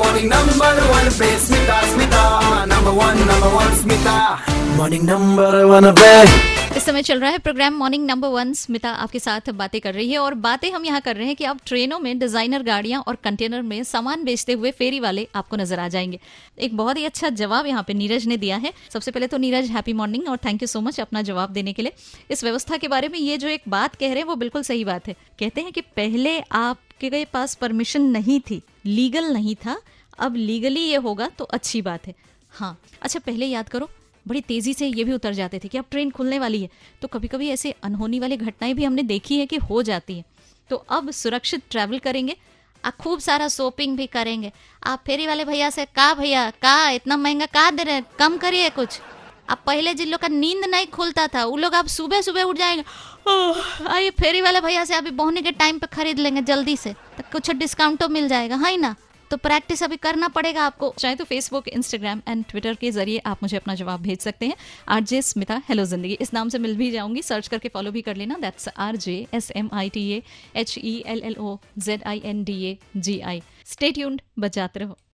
morning number one पे Smita Smita number one number one Smita morning number one पे इस समय चल रहा है program morning number one Smita आपके साथ बातें कर रही है और बातें हम यहाँ कर रहे हैं कि अब ट्रेनों में डिज़ाइनर गाड़ियाँ और कंटेनर में सामान बेचते हुए फेरी वाले आपको नज़र आ जाएँगे। एक बहुत ही अच्छा जवाब यहाँ पे नीरज ने दिया है। सबसे पहले तो नीरज हैप्पी मॉर्निंग और थैंक यू सो मच अपना जवाब देने के लिए। इस व्यवस्था के बारे में ये जो एक बात कह रहे हैं वो बिल्कुल सही बात है। कहते हैं कि पहले आपके पास परमिशन नहीं थी, लीगल नहीं था, अब लीगली ये होगा तो अच्छी बात है। हाँ अच्छा पहले याद करो, बड़ी तेज़ी से ये भी उतर जाते थे कि अब ट्रेन खुलने वाली है तो कभी कभी ऐसे अनहोनी वाली घटनाएँ भी हमने देखी है कि हो जाती है। तो अब सुरक्षित ट्रैवल करेंगे आप खूब सारा शॉपिंग भी करेंगे। आप फेरी वाले भैया से कहा भैया कहा इतना महँगा कहा दे रहे कम करिए कुछ। अब पहले जिन लोग का नींद नहीं खुलता था वो लोग अब सुबह सुबह उठ जाएँगे। "ओह, आइए फेरी वाले भैया से अभी बोहने के टाइम पे खरीद लेंगे जल्दी से तो कुछ डिस्काउंट तो मिल जाएगा है ना? तो प्रैक्टिस अभी करना पड़ेगा आपको। चाहे तो फेसबुक इंस्टाग्राम एंड ट्विटर के ज़रिए आप मुझे अपना जवाब भेज सकते हैं। आर जे स्मिता हेलो ज़िंदगी इस नाम से मिल भी जाऊँगी सर्च करके फॉलो भी कर लेना। That's R J S M I T H E L L O Z I N D A G I state बजाते रहो।